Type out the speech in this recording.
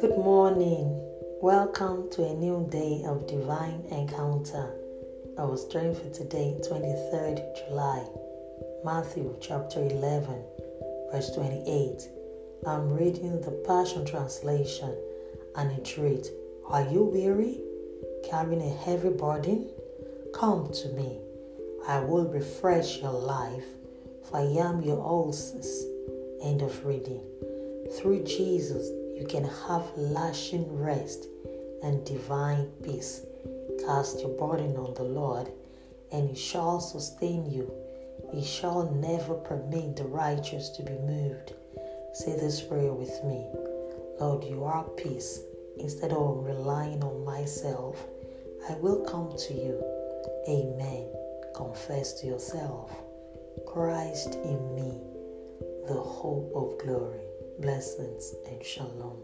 Good morning. Welcome to a new day of divine encounter. Our strength for today, 23rd July, Matthew chapter 11, verse 28. I'm reading the Passion Translation and it reads Are you weary? Carrying a heavy burden? Come to me. I will refresh your life, for I am your ulcers. End of reading. Through Jesus, you can have lasting rest and divine peace. Cast your burden on the Lord, and He shall sustain you. He shall never permit the righteous to be moved. Say this prayer with me Lord, you are peace. Instead of relying on myself, I will come to you. Amen. Confess to yourself Christ in me, the hope of glory. Blessings and shalom.